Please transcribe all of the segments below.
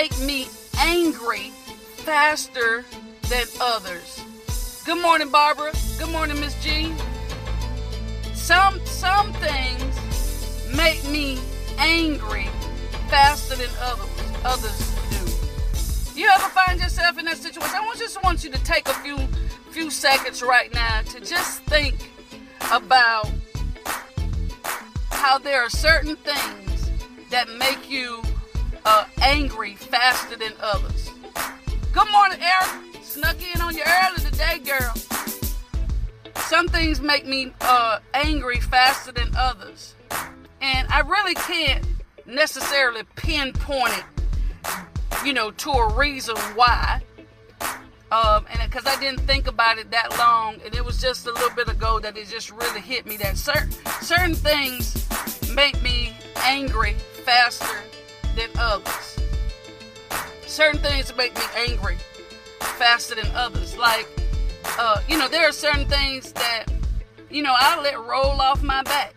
make me angry faster than others. Good morning, Barbara. Good morning, Miss Jean. Some some things make me angry faster than others others do. You ever find yourself in that situation? I just want you to take a few few seconds right now to just think about how there are certain things that make you uh, angry faster than others. Good morning, Eric. Snuck in on you early today, girl. Some things make me uh, angry faster than others. And I really can't necessarily pinpoint it, you know, to a reason why. Um, and because I didn't think about it that long, and it was just a little bit ago that it just really hit me that certain certain things make me angry faster than others. Certain things make me angry faster than others. Like, uh, you know, there are certain things that, you know, I'll let roll off my back.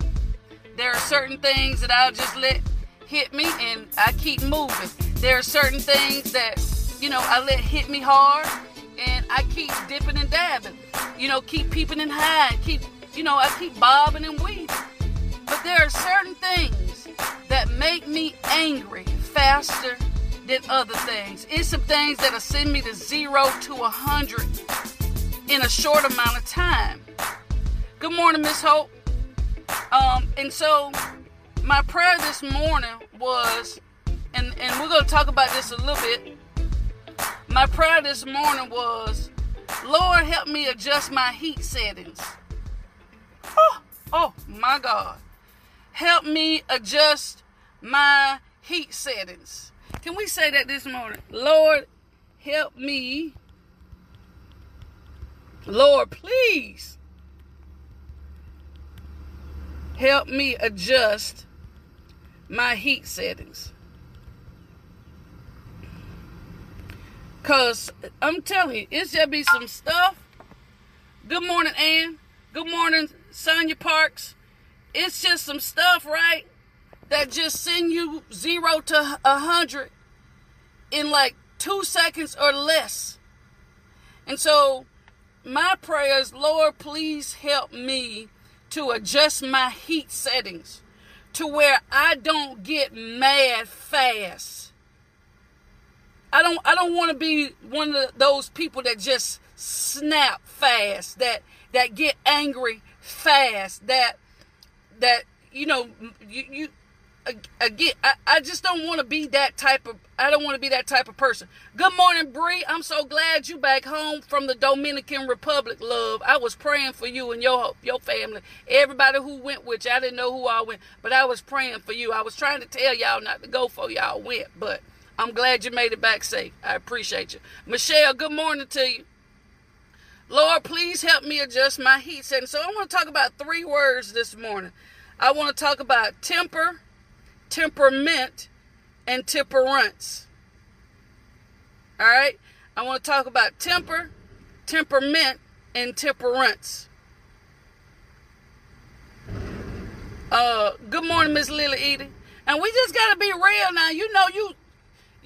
There are certain things that I'll just let hit me and I keep moving. There are certain things that, you know, I let hit me hard and I keep dipping and dabbing. You know, keep peeping and hiding. Keep, you know, I keep bobbing and weaving. But there are certain things that make me angry faster than other things. It's some things that'll send me to zero to a hundred in a short amount of time. Good morning, Miss Hope. Um, and so my prayer this morning was, and, and we're gonna talk about this a little bit. My prayer this morning was, Lord, help me adjust my heat settings. Oh, oh my God. Help me adjust my heat settings. Can we say that this morning? Lord, help me. Lord, please help me adjust my heat settings. Cause I'm telling you, it's just be some stuff. Good morning, Ann. Good morning, Sonia Parks. It's just some stuff, right? That just send you zero to a hundred in like two seconds or less. And so my prayer is, Lord, please help me to adjust my heat settings to where I don't get mad fast. I don't I don't want to be one of those people that just snap fast, that that get angry fast, that that you know you you again I, I just don't want to be that type of I don't want to be that type of person. Good morning, Bree. I'm so glad you back home from the Dominican Republic, love. I was praying for you and your your family. Everybody who went with you, I didn't know who all went, but I was praying for you. I was trying to tell y'all not to go for y'all went, but I'm glad you made it back safe. I appreciate you. Michelle, good morning to you. Lord, please help me adjust my heat setting. So I want to talk about three words this morning. I want to talk about temper, temperament, and temperance. All right? I want to talk about temper, temperament, and temperance. Uh, good morning, Miss Lily Edie. And we just gotta be real now. You know, you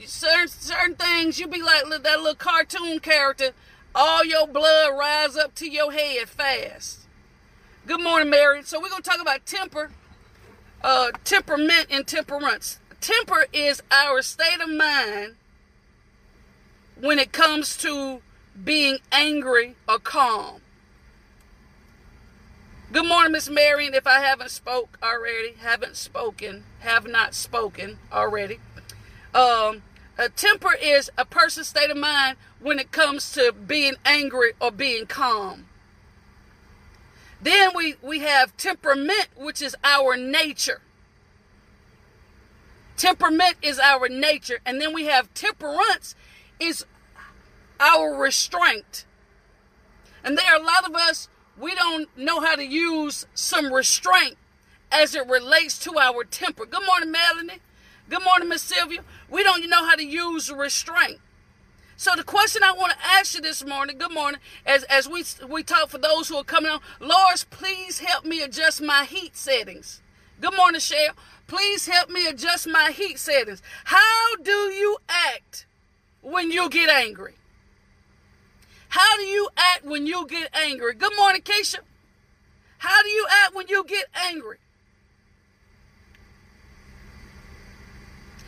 certain certain things you be like that little cartoon character all your blood rise up to your head fast good morning mary. So we're going to talk about temper uh, temperament and temperance. Temper is our state of mind when it comes to being angry or calm. Good morning miss marion if i haven't spoke already haven't spoken have not spoken already um, a temper is a person's state of mind when it comes to being angry or being calm. Then we, we have temperament, which is our nature. Temperament is our nature. And then we have temperance is our restraint. And there are a lot of us, we don't know how to use some restraint as it relates to our temper. Good morning, Melanie. Good morning, Miss Sylvia. We don't know how to use restraint. So the question I want to ask you this morning, good morning, as, as we we talk for those who are coming on, Lord, please help me adjust my heat settings. Good morning, Shell. Please help me adjust my heat settings. How do you act when you get angry? How do you act when you get angry? Good morning, Keisha. How do you act when you get angry?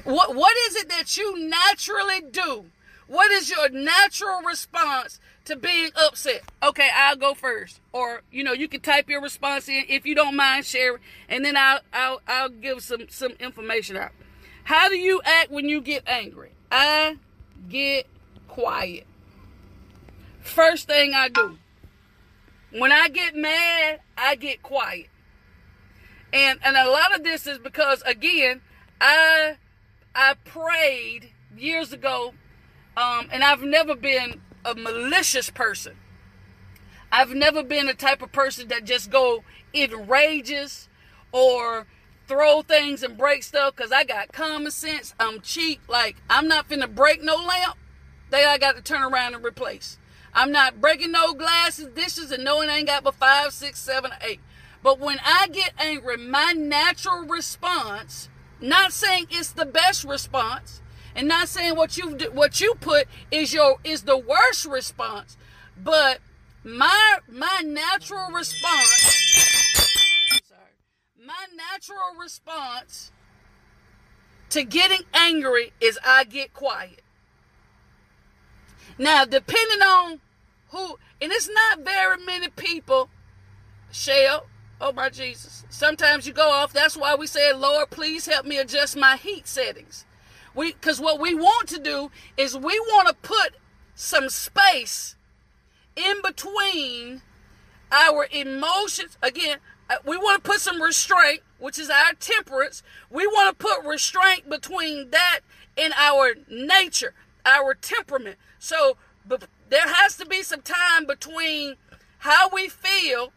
What, what is it that you naturally do? What is your natural response to being upset? Okay, I'll go first. Or, you know, you can type your response in if you don't mind sharing, and then I'll I'll I'll give some some information out. How do you act when you get angry? I get quiet. First thing I do. When I get mad, I get quiet. And and a lot of this is because again, I I prayed years ago, um, and I've never been a malicious person. I've never been the type of person that just go enrages or throw things and break stuff because I got common sense. I'm cheap. Like, I'm not finna break no lamp that I got to turn around and replace. I'm not breaking no glasses, dishes, and knowing I ain't got but five, six, seven, eight. But when I get angry, my natural response not saying it's the best response, and not saying what you what you put is your is the worst response, but my my natural response. Sorry, my natural response to getting angry is I get quiet. Now, depending on who, and it's not very many people, Shell, Oh my Jesus. Sometimes you go off. That's why we say, Lord, please help me adjust my heat settings. We because what we want to do is we want to put some space in between our emotions. Again, uh, we want to put some restraint, which is our temperance. We want to put restraint between that and our nature, our temperament. So there has to be some time between how we feel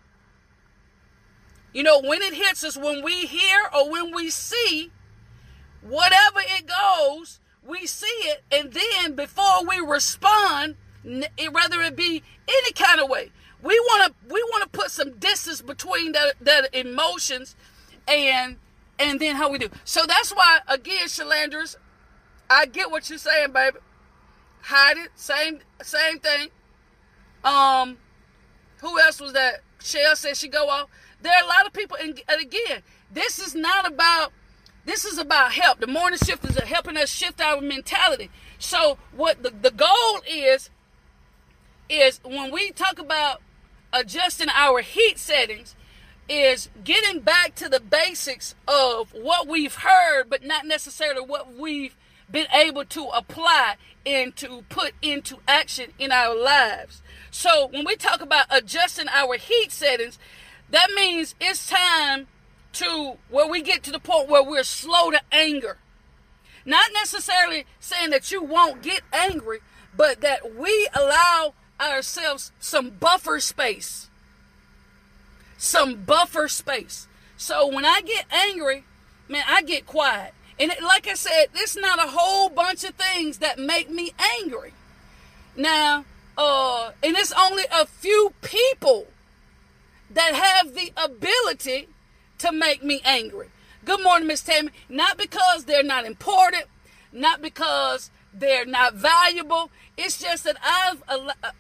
you know, when it hits us, when we hear or when we see, whatever it goes, we see it, and then before we respond, whether it be any kind of way, we want to we want to put some distance between the, the emotions and and then how we do. So that's why again, Shalandris, I get what you're saying, baby. Hide it, same same thing. Um, who else was that? Shell said she go off. There are a lot of people, and, again, this is not about this is about help. The morning shift is helping us shift our mentality. So what the, the goal is is when we talk about adjusting our heat settings is getting back to the basics of what we've heard but not necessarily what we've been able to apply and to put into action in our lives. So when we talk about adjusting our heat settings, that means it's time to where we get to the point where we're slow to anger. Not necessarily saying that you won't get angry, but that we allow ourselves some buffer space. Some buffer space. So when I get angry, man, I get quiet. And it, like I said, it's not a whole bunch of things that make me angry. Now, uh, and it's only a few people that have the ability to make me angry. Good morning, Miss Tammy. Not because they're not important, not because they're not valuable. It's just that I've,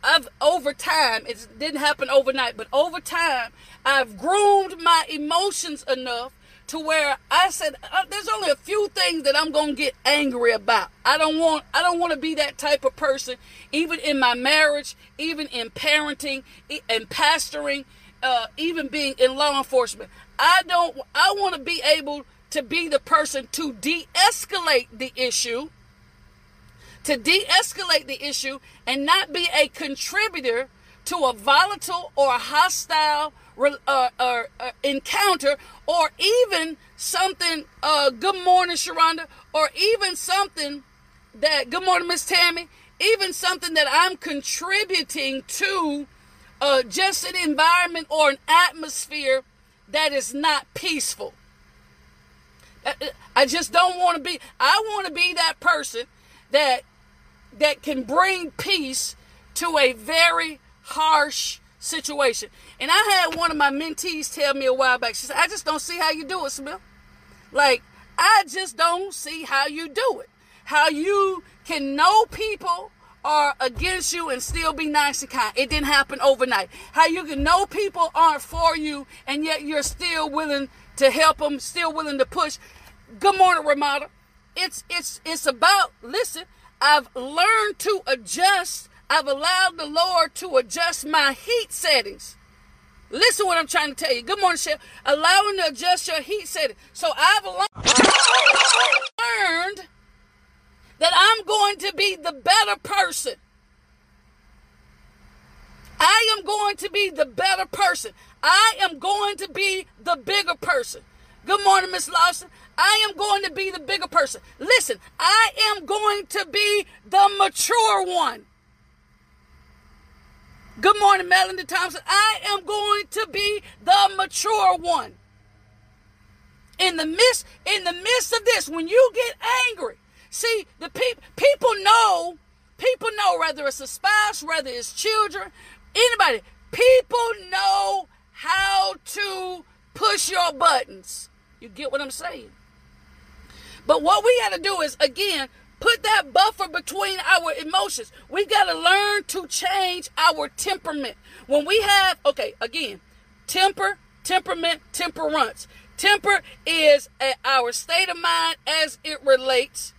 I've over time, it didn't happen overnight, but over time, I've groomed my emotions enough to where I said, uh, there's only a few things that I'm gonna get angry about. I don't want, I don't want to be that type of person, even in my marriage, even in parenting, and pastoring uh, even being in law enforcement. I don't. I want to be able to be the person to de-escalate the issue, to de-escalate the issue, and not be a contributor to a volatile or a hostile uh, uh, uh, encounter, or even something. Uh, good morning, Sharonda, or even something that. Good morning, Miss Tammy. Even something that I'm contributing to uh, just an environment or an atmosphere that is not peaceful. I just don't want to be. I want to be that person that that can bring peace to a very harsh situation. And I had one of my mentees tell me a while back. She said, "I just don't see how you do it, Smith." Like, I just don't see how you do it. How you can know people are against you and still be nice and kind. It didn't happen overnight. How you can know people aren't for you and yet you're still willing to help them, still willing to push. Good morning, Ramada. It's it's it's about listen. I've learned to adjust. I've allowed the Lord to adjust my heat settings. Listen what I'm trying to tell you. Good morning, Chef. Allowing to adjust your heat setting. So I've learned that I'm going to be the better person. I am going to be the better person. I am going to be the bigger person. Good morning, Miss Lawson. I am going to be the bigger person. Listen, I am going to be the mature one. Good morning, Melanie Thompson. I am going to be the mature one. In the midst, in the midst of this, when you get angry, see the people people know, people know whether it's a spouse, whether it's children, anybody, people know how to push your buttons. You get what I'm saying? But what we got to do is, again, put that buffer between our emotions. We got to learn to change our temperament. When we have, okay, again, temper, temperament, temperance. Temper is our state of mind as it relates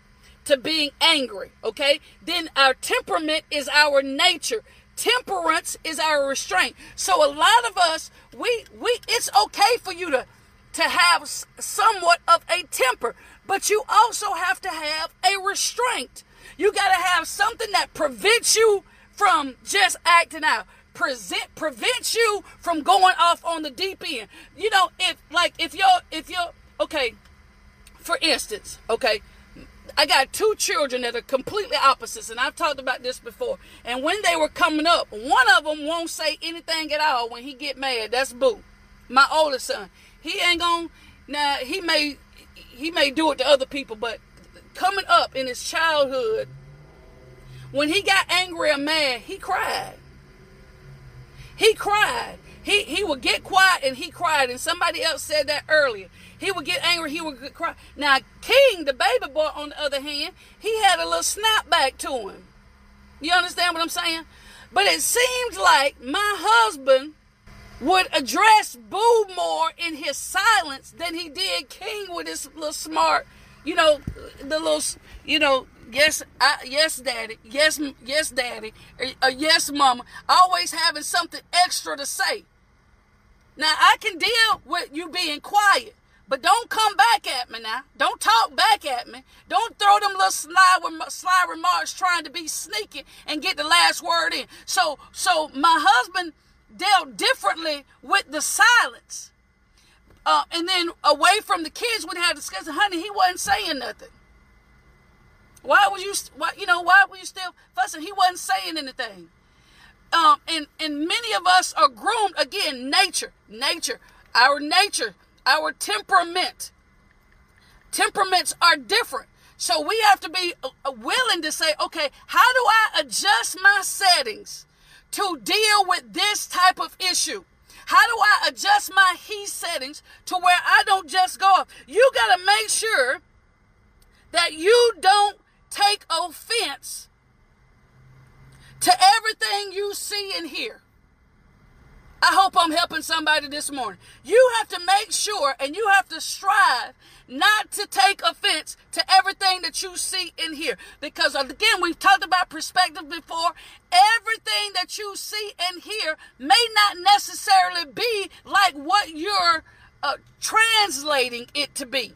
to being angry, okay? Then our temperament is our nature. Temperance is our restraint. So a lot of us, we we it's okay for you to to have somewhat of a temper, but you also have to have a restraint. You got to have something that prevents you from just acting out. Present prevents you from going off on the deep end. You know, if like if you're if you're okay, for instance, okay, I got two children that are completely opposites, and I've talked about this before. And when they were coming up, one of them won't say anything at all when he get mad. That's Boo, my oldest son. He ain't gonna. Now he may he may do it to other people, but coming up in his childhood, when he got angry or mad, he cried. He cried. He he would get quiet and he cried. And somebody else said that earlier. He would get angry, he would cry. Now, King, the baby boy, on the other hand, he had a little snap back to him. You understand what I'm saying? But it seems like my husband would address Boo more in his silence than he did King with his little smart, you know, the little, you know, yes, I, yes, daddy, yes, yes, daddy, or, or yes, mama, always having something extra to say. Now I can deal with you being quiet. But don't come back at me now. Don't talk back at me. Don't throw them little sly, sly remarks trying to be sneaky and get the last word in. So, so my husband dealt differently with the silence. Uh, and then away from the kids, when they had discussion, honey, he wasn't saying nothing. Why was you, why, you know, why were you still fussing? He wasn't saying anything. Um, and, and many of us are groomed, again, nature, nature, our nature our temperament. Temperaments are different. So we have to be uh, uh, willing to say, okay, how do I adjust my settings to deal with this type of issue? How do I adjust my heat settings to where I don't just go off? You got to make sure that you don't take offense to everything you see and hear. I hope I'm helping somebody this morning. You have to make sure and you have to strive not to take offense to everything that you see in here. Because again, we've talked about perspective before. Everything that you see and hear may not necessarily be like what you're uh, translating it to be.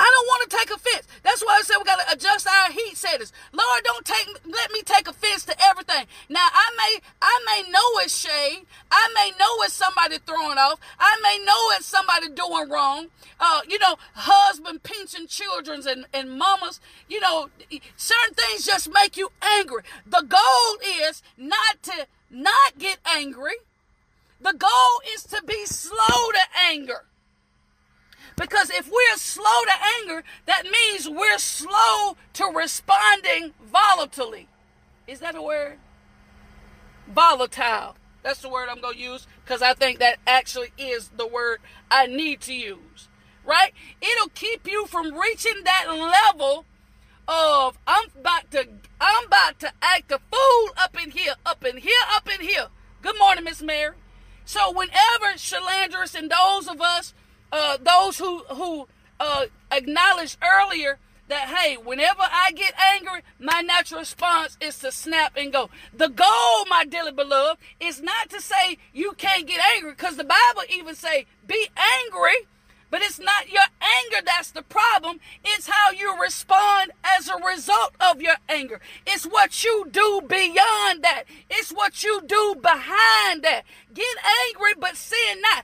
I don't want to take offense. That's why I said we got to adjust our heat settings. Lord, don't take let me take offense to everything. Now I may I may know it's shade. I may know it's somebody throwing off. I may know it's somebody doing wrong. Uh, you know, husband pinching children's and, and mamas. You know, certain things just make you angry. The goal is not to not get angry. The goal is to be slow to anger. Because if we're slow to anger, that means we're slow to responding volatilely. Is that a word? Volatile. That's the word I'm going to use because I think that actually is the word I need to use. Right? It'll keep you from reaching that level of I'm about to I'm about to act a fool up in here, up in here, up in here. Good morning, Miss Mary. So whenever Shalandris and those of us, uh, those who who uh, acknowledged earlier that hey, whenever I get angry, my natural response is to snap and go. The goal, my dearly beloved, is not to say you can't get angry, because the Bible even say be angry but it's not your anger that's the problem. It's how you respond as a result of your anger. It's what you do beyond that. It's what you do behind that. Get angry, but sin not.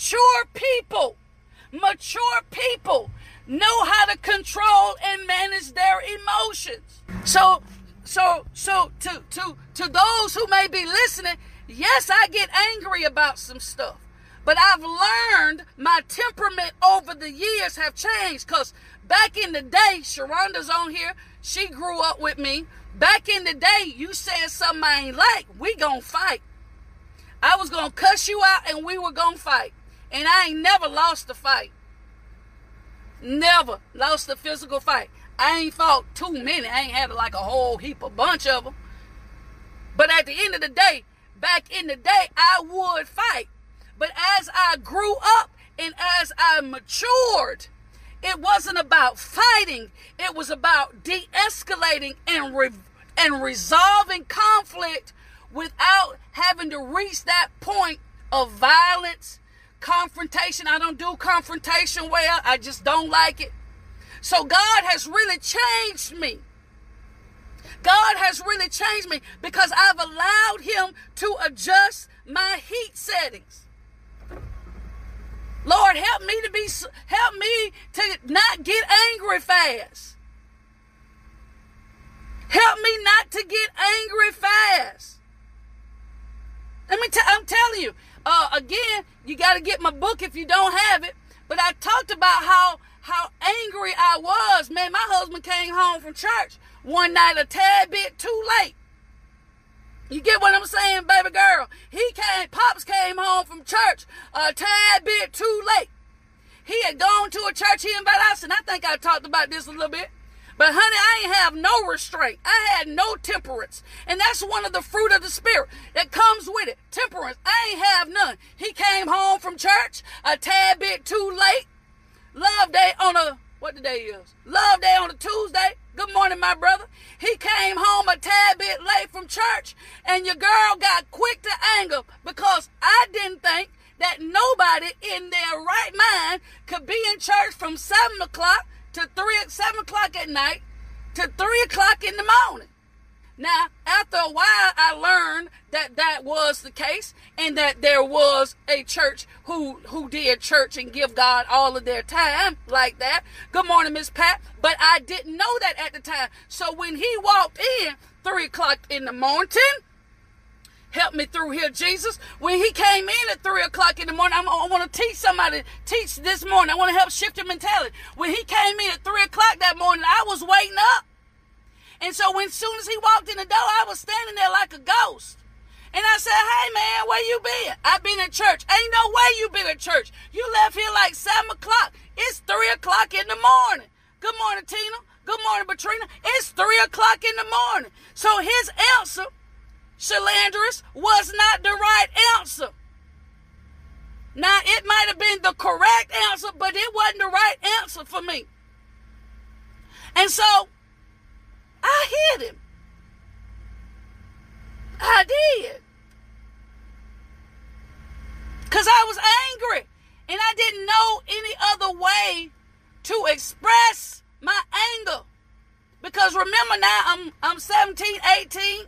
Mature people, mature people know how to control and manage their emotions. So, so, so to to to those who may be listening, yes, I get angry about some stuff. But I've learned my temperament over the years have changed because back in the day, Sharonda's on here, she grew up with me. Back in the day, you said something I ain't like, we gonna fight. I was gonna cuss you out and we were gonna fight. And I ain't never lost a fight. Never lost a physical fight. I ain't fought too many. I ain't had like a whole heap, a bunch of them. But at the end of the day, back in the day, I would fight. But as I grew up and as I matured, it wasn't about fighting. It was about de-escalating and re- and resolving conflict without having to reach that point of violence, confrontation. I don't do confrontation well. I just don't like it. So God has really changed me. God has really changed me because I've allowed him to adjust my heat settings. Lord, help me to be help me to not get angry fast. Help me not to get angry fast. Let me tell I'm telling you. Uh, again, you got to get my book if you don't have it. But I talked about how how angry I was. Man, my husband came home from church one night a tad bit too late. You get what I'm saying, baby girl? He came, Pops came home from church a tad bit too late. He had gone to a church he invited us, and I think I talked about this a little bit. But honey, I ain't have no restraint. I had no temperance. And that's one of the fruit of the spirit that comes with it. Temperance. I ain't have none. He came home from church a tad bit too late. Love day on a what the day is? Love day on a Tuesday. Good morning, my brother. He came home a tad bit late from church, and your girl got quick to anger because I didn't think that nobody in their right mind could be in church from seven o'clock to three at seven o'clock at night to three o'clock in the morning. Now, after a while, I learned that that was the case, and that there was a church who who did church and give God all of their time like that. Good morning, Miss Pat. But I didn't know that at the time. So when he walked in three o'clock in the morning, Help me through here, Jesus. When he came in at three o'clock in the morning, I'm, i want to teach somebody, teach this morning. I want to help shift your mentality. When he came in at three o'clock that morning, I was waiting up. And so when soon as he walked in the door, I was standing there like a ghost. And I said, hey man, where you been? I've been at church. Ain't no way you been at church. You left here like seven o'clock. It's three o'clock in the morning. Good morning, Tina. Good morning, Katrina. It's three o'clock in the morning. So his answer Shalandris was not the right answer. Now, it might have been the correct answer, but it wasn't the right answer for me. And so, I hit him. I did. Because I was angry. And I didn't know any other way to express my anger. Because remember now, I'm, I'm 17, 18.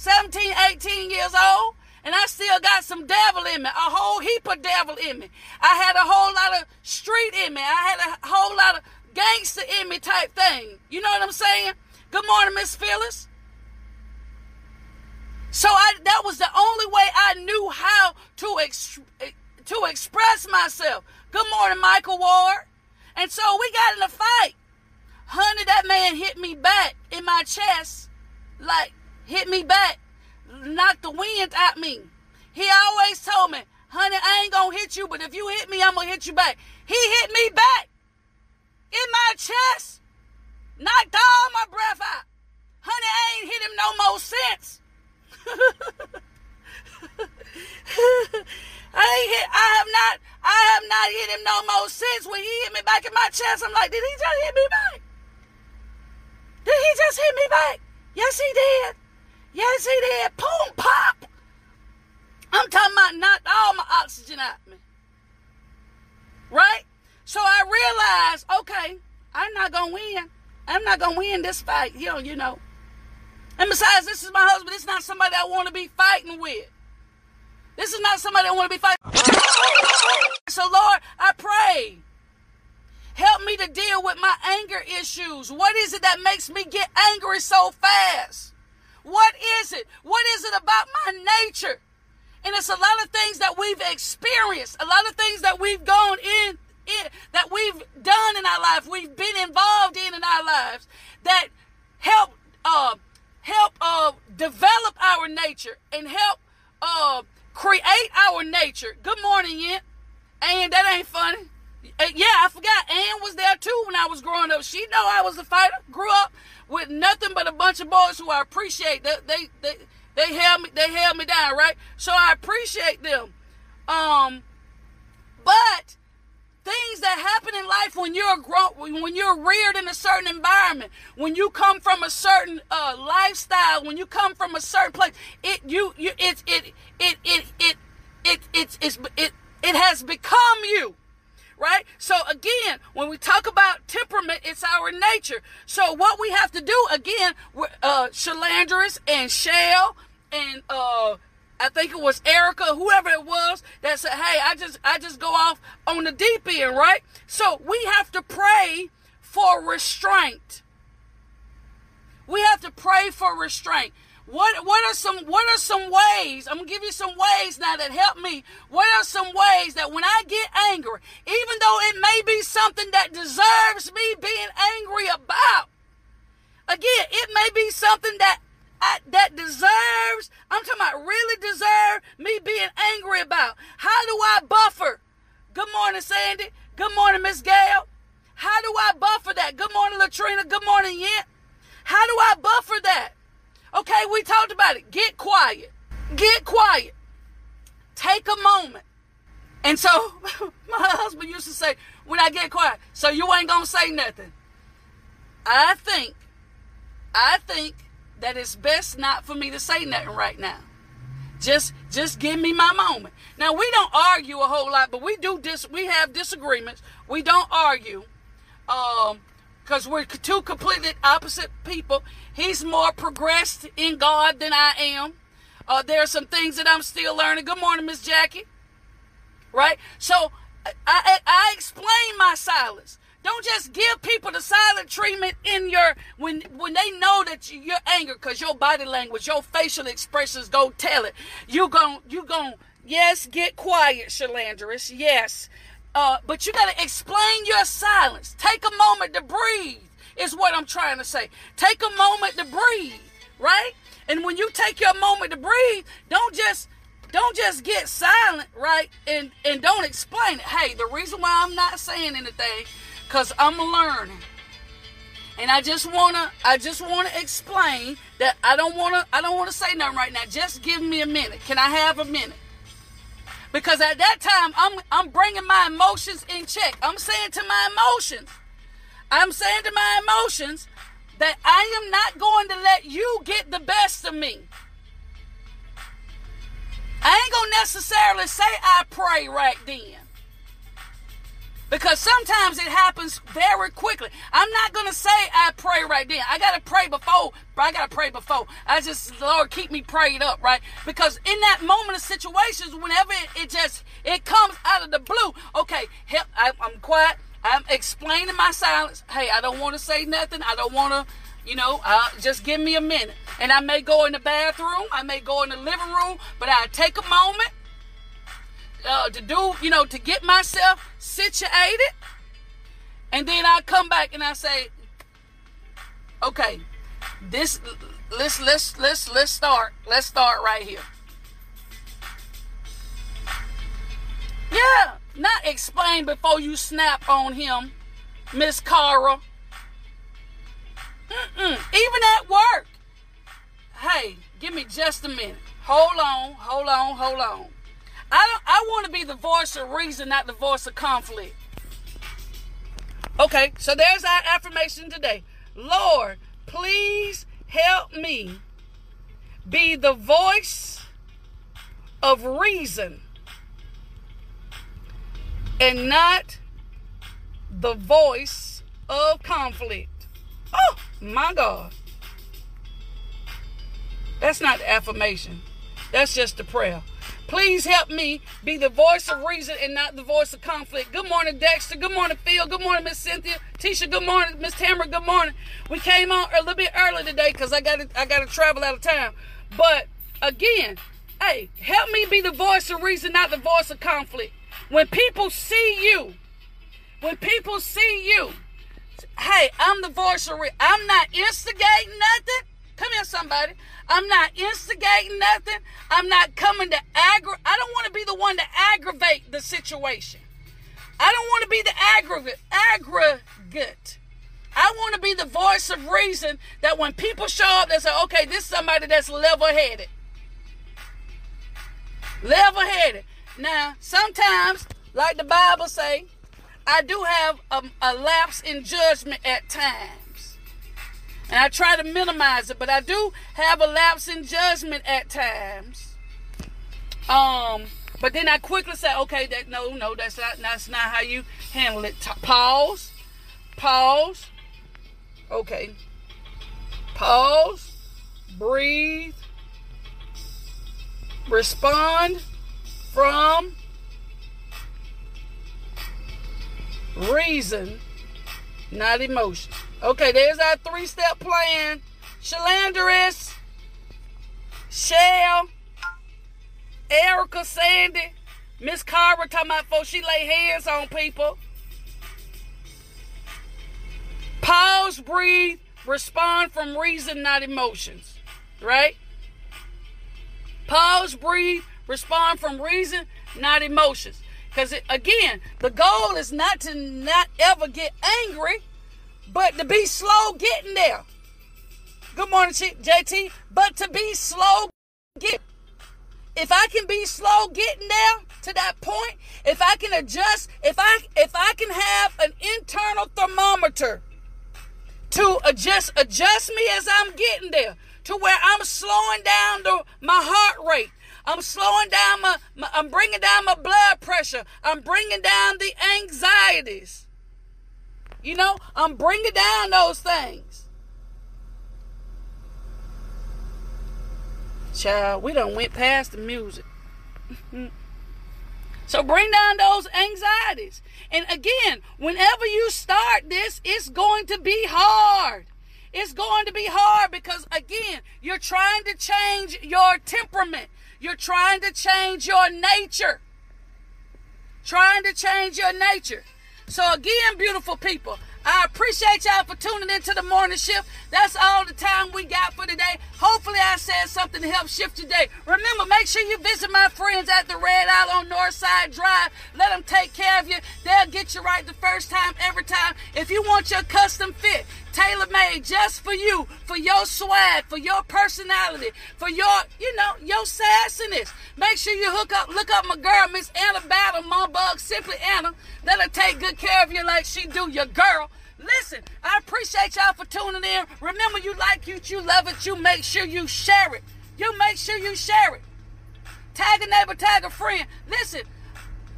17, 18 years old, and I still got some devil in me, a whole heap of devil in me. I had a whole lot of street in me. I had a whole lot of gangster in me type thing. You know what I'm saying? Good morning, Miss Phyllis. So I that was the only way I knew how to ex, to express myself. Good morning, Michael Ward. And so we got in a fight. Honey, that man hit me back in my chest, like hit me back, knocked the wind out me. He always told me, honey, I ain't gonna hit you, but if you hit me, I'm gonna hit you back. He hit me back in my chest, knocked all my breath out. Honey, I ain't hit him no more since. I ain't hit, I have not, I have not hit him no more since when he hit me back in my chest. I'm like, did he just hit me back? Did he just hit me back? Yes, he did. Yes, he did. Boom, pop. I'm talking about knocked all my oxygen out me. Right? So I realized, okay, I'm not gonna win. I'm not gonna win this fight. You know, you know. And besides, this is my husband. It's not somebody I want to be fighting with. This is not somebody I want to be fighting. So Lord, I pray. Help me to deal with my anger issues. What is it that makes me get angry so fast? What is it? What is it about my nature? And it's a lot of things that we've experienced, a lot of things that we've gone in, in that we've done in our life, we've been involved in in our lives that help uh, help uh, develop our nature and help uh, create our nature. Good morning, Yent. And that ain't funny. Uh, yeah, I forgot. Ann was there too when I was growing up. She know I was a fighter. Grew up with nothing but a bunch of boys who I appreciate. They they they, they held me they held me down, right? So I appreciate them. Um, but things that happen in life when you're grown, when you're reared in a certain environment, when you come from a certain uh, lifestyle, when you come from a certain place, it you you it it it it it it it, it, it, it, it has become you right? So again, when we talk about temperament, it's our nature. So what we have to do again, uh, Shalandris and Shell and uh, I think it was Erica, whoever it was, that said, "Hey, I just I just go off on the deep end, right?" So we have to pray for restraint. We have to pray for restraint. What what are some what are some ways? I'm gonna give you some ways now that help me. What are some ways that when I get angry, even though it may be something that deserves me being angry about, again, it may be something that I, that deserves, I'm talking about really deserve me being angry about. How do I buffer? Good morning, Sandy. Good morning, Miss Gail. How do I buffer that? Good morning, Latrina. Good morning, Yent. How do I buffer that? Okay, we talked about it. Get quiet. Get quiet. Take a moment. And so my husband used to say, when I get quiet, so you ain't gonna say nothing. I think, I think that it's best not for me to say nothing right now. Just just give me my moment. Now we don't argue a whole lot, but we do dis we have disagreements. We don't argue. Um because we're two completely opposite people. He's more progressed in God than I am. Uh, there are some things that I'm still learning. Good morning, Miss Jackie. Right? So I, I, I explain my silence. Don't just give people the silent treatment in your when when they know that you, are angry because your body language, your facial expressions go tell it. You gon' you gon' yes get quiet, Shalandris. Yes, uh, but you gotta explain your silence. Take a moment to breathe. Is what I'm trying to say. Take a moment to breathe, right? And when you take your moment to breathe, don't just don't just get silent, right? And and don't explain it. Hey, the reason why I'm not saying anything Cause I'm learning. And I just wanna I just wanna explain that I don't wanna I don't wanna say nothing right now. Just give me a minute. Can I have a minute? Because at that time I'm I'm bringing my emotions in check. I'm saying to my emotions, I'm saying to my emotions that I am not going to let you get the best of me. I ain't gonna necessarily say I pray right then because sometimes it happens very quickly. I'm not gonna say I pray right then. I gotta pray before. I gotta pray before. I just Lord keep me prayed up, right? Because in that moment of situations, whenever it, it just it comes out of the blue. Okay, I, I'm quiet. I'm explaining my silence. Hey, I don't want to say nothing. I don't want to. You know, uh, just give me a minute. And I may go in the bathroom, I may go in the living room, but I take a moment uh, to do, you know, to get myself situated. And then I come back and I say, okay, this let's let's let's let's start. Let's start right here. Yeah, not explain before you snap on him, Miss Cara. Mm-mm. Even at work. Hey, give me just a minute. Hold on, hold on, hold on. I don't I want to be the voice of reason, not the voice of conflict. Okay, so there's our affirmation today. Lord, please help me be the voice of reason and not the voice of conflict. Oh my God. That's not the affirmation. That's just the prayer. Please help me be the voice of reason and not the voice of conflict. Good morning, Dexter. Good morning, Phil. Good morning, Miss Cynthia. Tisha, good morning. Miss Tamara, good morning. We came on a little bit early today because I got I got to travel out of town. But again, hey, help me be the voice of reason, not the voice of conflict. When people see you, when people see you, hey, I'm the voice of reason. I'm not instigating nothing. Come here, somebody. I'm not instigating nothing. I'm not coming to aggravate. I don't want to be the one to aggravate the situation. I don't want to be the aggregate. Aggregate. I want to be the voice of reason that when people show up, they say, okay, this is somebody that's level headed. Level headed. Now, sometimes, like the Bible say, I do have a, a lapse in judgment at times. And I try to minimize it, but I do have a lapse in judgment at times. Um, but then I quickly say, okay, that no, no, that's not that's not how you handle it. Pause. Pause. Okay. Pause. Breathe. Respond from reason, not emotion. Okay, there's our three step plan. Shalandris, Shell, Erica Sandy, Miss Carver talking about before she lay hands on people. Pause, breathe, respond from reason, not emotions. Right? Pause, breathe, respond from reason, not emotions. Because again, the goal is not to not ever get angry but to be slow getting there. Good morning, JT. But to be slow get. If I can be slow getting there to that point, if I can adjust, if I if I can have an internal thermometer to adjust adjust me as I'm getting there to where I'm slowing down the, my heart rate. I'm slowing down my, my I'm bringing down my blood pressure. I'm bringing down the anxieties. You know, I'm bringing down those things. Child, we don't went past the music. so bring down those anxieties. And again, whenever you start this, it's going to be hard. It's going to be hard because again, you're trying to change your temperament. You're trying to change your nature. Trying to change your nature. So again, beautiful people, I appreciate y'all for tuning into the morning shift. That's all the time we got for today. Hopefully, I said something to help shift your day. Remember, make sure you visit my friends at the Red Isle on Northside Drive. Let them take care of you. They'll get you right the first time, every time. If you want your custom fit, tailor made just for you, for your swag, for your personality, for your, you know, your sassiness. Make sure you hook up, look up my girl, Miss Anna Battle, my Bug, Simply Anna. Her take good care of you like she do your girl. Listen, I appreciate y'all for tuning in. Remember, you like it, you love it, you make sure you share it. You make sure you share it. Tag a neighbor, tag a friend. Listen,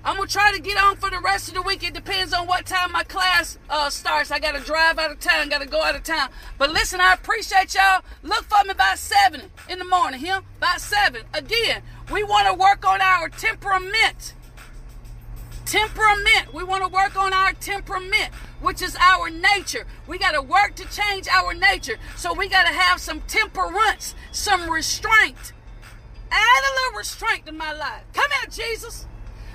I'm gonna try to get on for the rest of the week. It depends on what time my class uh, starts. I gotta drive out of town, gotta go out of town. But listen, I appreciate y'all. Look for me by seven in the morning. Here, by seven. Again, we want to work on our temperament. Temperament. We want to work on our temperament, which is our nature. We got to work to change our nature. So we got to have some temperance, some restraint. Add a little restraint to my life. Come here, Jesus.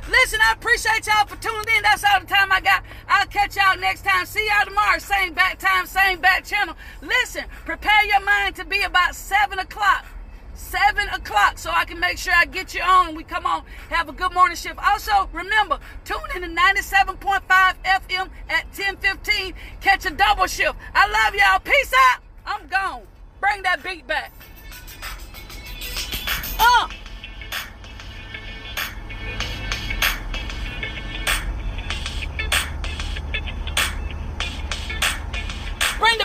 Listen, I appreciate y'all for tuning in. That's all the time I got. I'll catch y'all next time. See y'all tomorrow. Same back time, same back channel. Listen, prepare your mind to be about 7 o'clock. 7 o'clock so I can make sure I get you on we come on, have a good morning shift. Also, remember, tune in to 97.5 FM at 1015. Catch a double shift. I love y'all. Peace out. I'm gone. Bring that beat back. Uh!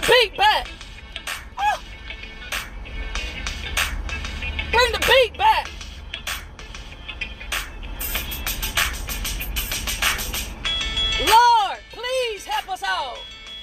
Beat back. Bring the beat back. Lord, please help us all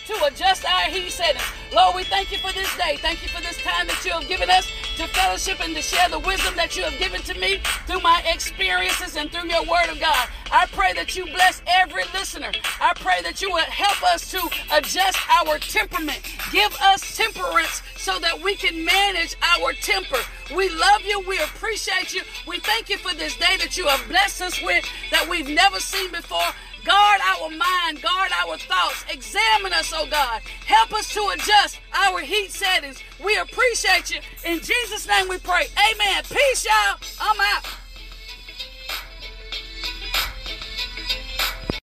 to adjust our heat settings. Lord, we thank you for this day. Thank you for this time that you have given us to fellowship and to share the wisdom that you have given to me through my experiences and through your word of God. I pray that you bless every listener. I pray that you will help us to adjust our temperament. Give us temperance so that we can manage our temper. We love you. We appreciate you. We thank you for this day that you have blessed us with that we've never seen before. Guard our mind, guard our thoughts. Examine us, oh God. Help us to adjust our heat settings. We appreciate you. In Jesus' name we pray. Amen. Peace, y'all. I'm out.